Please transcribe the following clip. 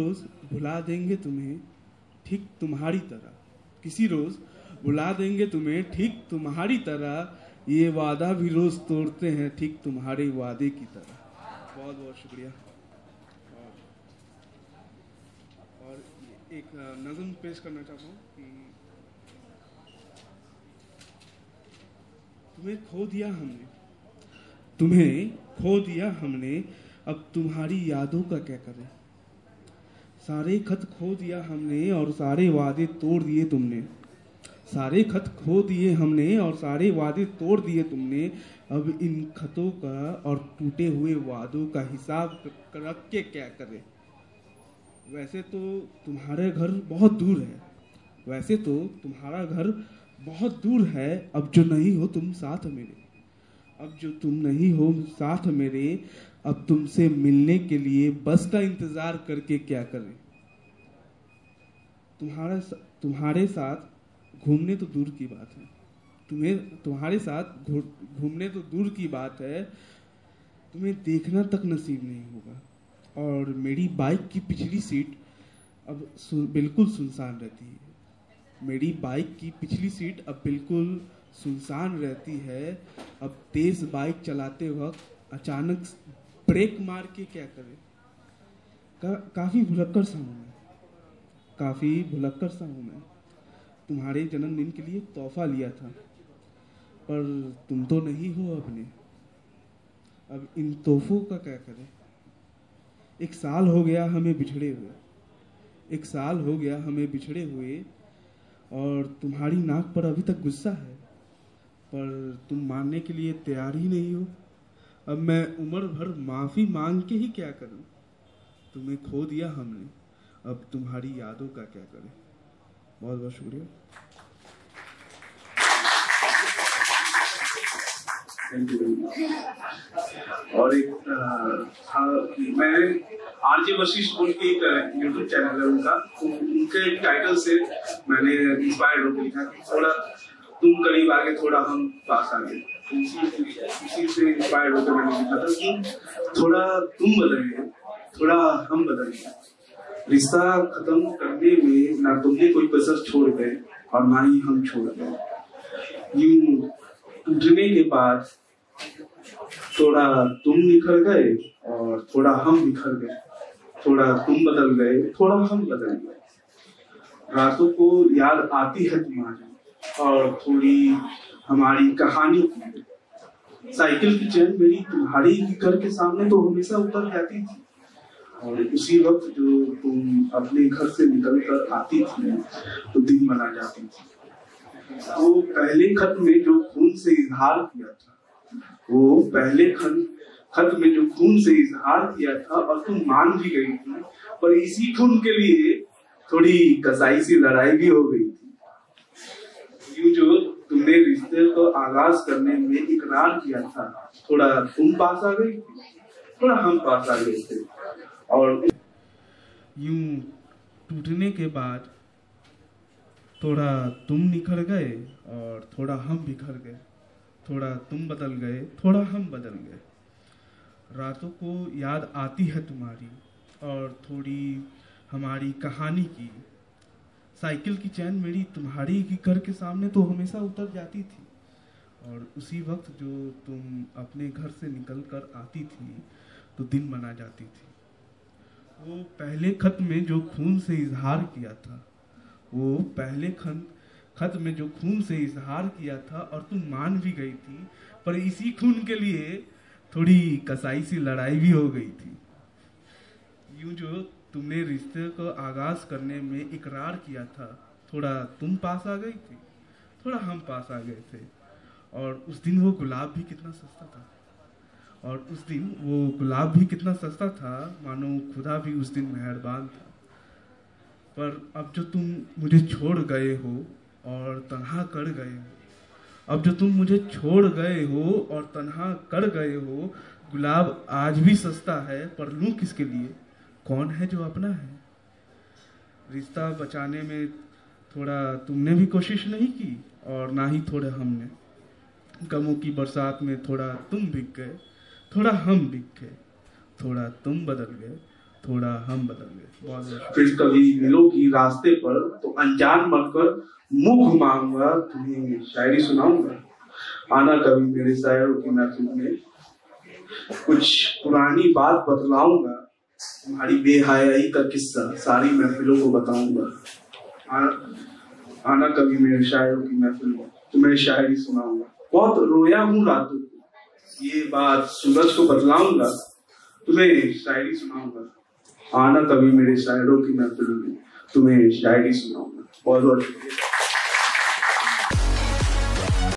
रोज भुला देंगे तुम्हें ठीक तुम्हारी तरह। किसी रोज भुला देंगे तुम्हें ठीक तुम्हारी तरह ये वादा भी रोज तोड़ते हैं ठीक तुम्हारे वादे की तरह। बहुत बहुत शुक्रिया। और, और एक नज़म पेश करना चाहता हूँ कि तुम्हें खो दिया हमने तुम्हें खो दिया हमने अब तुम्हारी यादों का क्या करें? सारे खत खो दिया हमने और सारे वादे तोड़ दिए तुमने। सारे खत खो दिए हमने और सारे वादे तोड़ दिए तुमने। अब इन खतों का और टूटे हुए वादों का हिसाब रख के क्या करें? वैसे तो तुम्हारा घर बहुत दूर है। वैसे तो तुम्हारा घर बहुत दूर है। अब जो नहीं हो तुम साथ मेरे अब जो तुम नहीं हो साथ मेरे अब तुमसे मिलने के लिए बस का इंतज़ार करके क्या करें? तुम्हारा तुम्हारे साथ घूमने तो दूर की बात है। तुम्हें तुम्हारे साथ घूमने तो दूर की बात है। तुम्हें देखना तक नसीब नहीं होगा। और मेरी बाइक की पिछली सीट अब सु, बिल्कुल सुनसान रहती है। मेरी बाइक की पिछली सीट अब बिल्कुल सुनसान रहती है। अब तेज बाइक चलाते वक्त अचानक ब्रेक मार के क्या करें? का, काफ़ी भुलक्कर सा हूँ। मैं काफ़ी भुलक्कर सा हूँ। मैं तुम्हारे जन्मदिन के लिए तोहफा लिया था पर तुम तो नहीं हो अपने। अब इन तोहफों का क्या करें? एक साल हो गया हमें बिछड़े हुए। एक साल हो गया हमें बिछड़े हुए और तुम्हारी नाक पर अभी तक गुस्सा है। पर तुम मानने के लिए तैयार ही नहीं हो। अब मैं उम्र भर माफ़ी मांग के ही क्या करूँ? तुम्हें खो दिया हमने। अब तुम्हारी यादों का क्या करें? बहुत बहुत शुक्रिया। और एक था, मैं आरजे वशिष्ठ बोल के एक यूट्यूब चैनल है उनका। उनके टाइटल से मैंने इंस्पायर्ड होकर लिखा थोड़ा तुम करीब आगे थोड़ा हम पास आगे इसी से इंस्पायर्ड होकर मैंने लिखा था कि थोड़ा तुम बदलिए थोड़ा हम बदलिए रिश्ता खत्म करने में ना तुमने कोई कसर छोड़ गए और ना ही हम छोड़ गए यूँ टूटने के बाद थोड़ा तुम निखर गए और थोड़ा हम बिखर गए। थोड़ा तुम बदल गए, थोड़ा हम बदल गए। रातों को याद आती है तुम्हारी। और थोड़ी हमारी कहानी। साइकिल की चैन मेरी तुम्हारी घर के सामने तो हमेशा उतर जाती थी। और उसी वक्त जो तुम अपने घर से निकल कर आती थी तो दिन बना जाती थी। वो पहले खत में जो खून से इजहार किया था, वो पहले खत खत में जो खून से इजहार किया था, और तुम मान भी गई थी, पर इसी खून के लिए थोड़ी कसाई सी लड़ाई भी हो गई यूँ जो तुमने रिश्ते को आगाज़ करने में इकरार किया था? थोड़ा तुम पास आ गई? थोड़ा हम पास आ गए थे। और यूँ टूटने के बाद थोड़ा तुम निखर गए और थोड़ा हम बिखर गए। थोड़ा तुम बदल गए, थोड़ा हम बदल गए। रातों को याद आती है तुम्हारी और थोड़ी हमारी कहानी की। साइकिल की चैन मेरी तुम्हारी ही घर के सामने तो हमेशा उतर जाती थी। और उसी वक्त जो तुम अपने घर से निकल कर आती थी तो दिन बना जाती थी। वो पहले खत में जो खून से इजहार किया था, वो पहले खत खत में जो खून से इजहार किया था और तुम मान भी गई थी, पर इसी खून के लिए थोड़ी कसाई सी लड़ाई भी हो गई थी। यूँ जो तुमने रिश्ते को आगाज़ करने में इकरार किया था। थोड़ा तुम पास आ गई थी, थोड़ा हम पास आ गए थे। और उस दिन वो गुलाब भी कितना सस्ता था। और उस दिन वो गुलाब भी कितना सस्ता था, मानो खुदा भी उस दिन मेहरबान था। पर अब जो तुम मुझे छोड़ गए हो और तनहा कर गए हो, अब जो तुम मुझे छोड़ गए हो और तनहा कर गए हो, गुलाब आज भी सस्ता है, पर लू किसके लिए? कौन है जो अपना है? रिश्ता बचाने में थोड़ा तुमने भी कोशिश नहीं की और ना ही थोड़ा हमने। गमों की बरसात में थोड़ा तुम बिक गए, थोड़ा हम बिक गए, थोड़ा तुम बदल गए, थोड़ा हम बदल गए। फिर कभी मिलोगी रास्ते पर तो अनजान बनकर मुँह घुमाऊँगा तुम्हें शायरी सुनाऊँगा। आना कभी मेरे शायरों की महफिल में। कुछ पुरानी बात बतलाऊँगा तुम्हारी बेहयाई का किस्सा सारी महफिलों को बताऊँगा। आना, कभी मेरे शायरों की महफिल में तुम्हें शायरी सुनाऊँगा। बहुत रोया हूँ रातों को। ये बात सूरज को बतलाऊँगा तुम्हें शायरी सुनाऊँगा। आना कभी मेरे शायरों की महफिल में तुम्हें शायरी सुनाऊँगा। बहुत बहुत शुक्रिया।